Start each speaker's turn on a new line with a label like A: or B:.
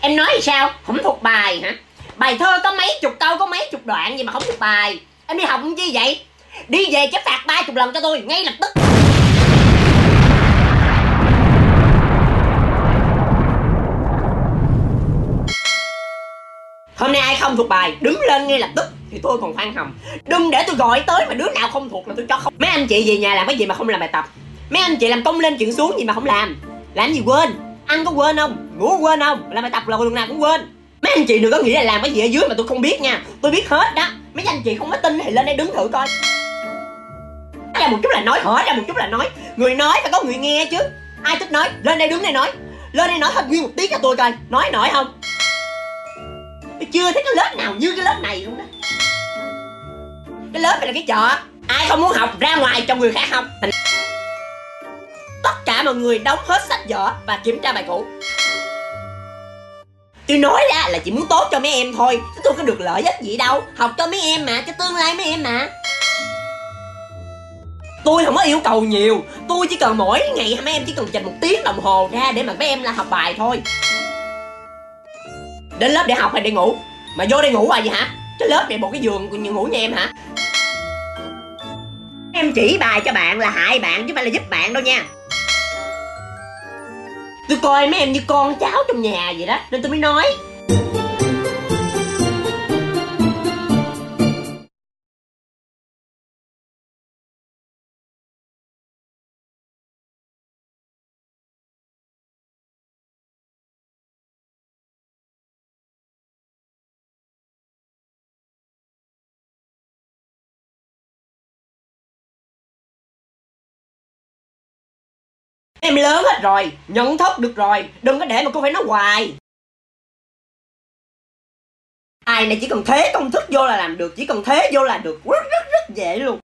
A: em nói thì sao? Không thuộc bài hả? Bài thơ có mấy chục câu, có mấy chục đoạn gì mà không thuộc bài. Em đi học chi vậy? Đi về chấp phạt ba chục lần cho tôi, ngay lập tức. Hôm nay ai không thuộc bài, đứng lên ngay lập tức, thì tôi còn khoan hồng. Đừng để tôi gọi tới mà đứa nào không thuộc là tôi cho không. Mấy anh chị về nhà làm cái gì mà không làm bài tập? Mấy anh chị làm công lên chuyện xuống gì mà không làm? Làm gì quên? Ăn có quên không? Ngủ quên không? Làm bài tập là lần nào cũng quên. Mấy anh chị đừng có nghĩ là làm cái gì ở dưới mà tôi không biết nha. Tôi biết hết đó. Mấy anh chị không có tin thì lên đây đứng thử coi. Ra một chút là nói hỏi ra một chút là nói. Người nói phải có người nghe chứ. Ai thích nói, lên đây đứng đây nói. Lên đây nói hết nguyên một tiếng cho tôi coi. Nói nổi không? Tôi chưa thấy cái lớp nào như cái lớp này luôn đó. Cái lớp này là cái chợ. Ai không muốn học, ra ngoài cho người khác học mọi người đóng hết sách vở và kiểm tra bài cũ. Tôi nói ra là chỉ muốn tốt cho mấy em thôi, chứ tôi có được lợi ích gì đâu. Học cho mấy em mà, cho tương lai mấy em mà. Tôi không có yêu cầu nhiều. Tôi chỉ cần mỗi ngày mấy em chỉ cần dành một tiếng đồng hồ ra để mà mấy em là học bài thôi. Đến lớp để học hay để ngủ? Mà vô đây ngủ hoài vậy hả? Cái lớp này một cái giường còn ngủ nhà em hả? Em chỉ bài cho bạn là hại bạn chứ không phải là giúp bạn đâu nha tôi coi mấy em như con cháu trong nhà vậy đó, nên tôi mới nói. Em lớn hết rồi, nhận thức được rồi, đừng có để mà cô phải nói hoài. Ai này chỉ cần thế công thức vô là làm được, chỉ cần thế vô là được. Rất rất rất dễ luôn.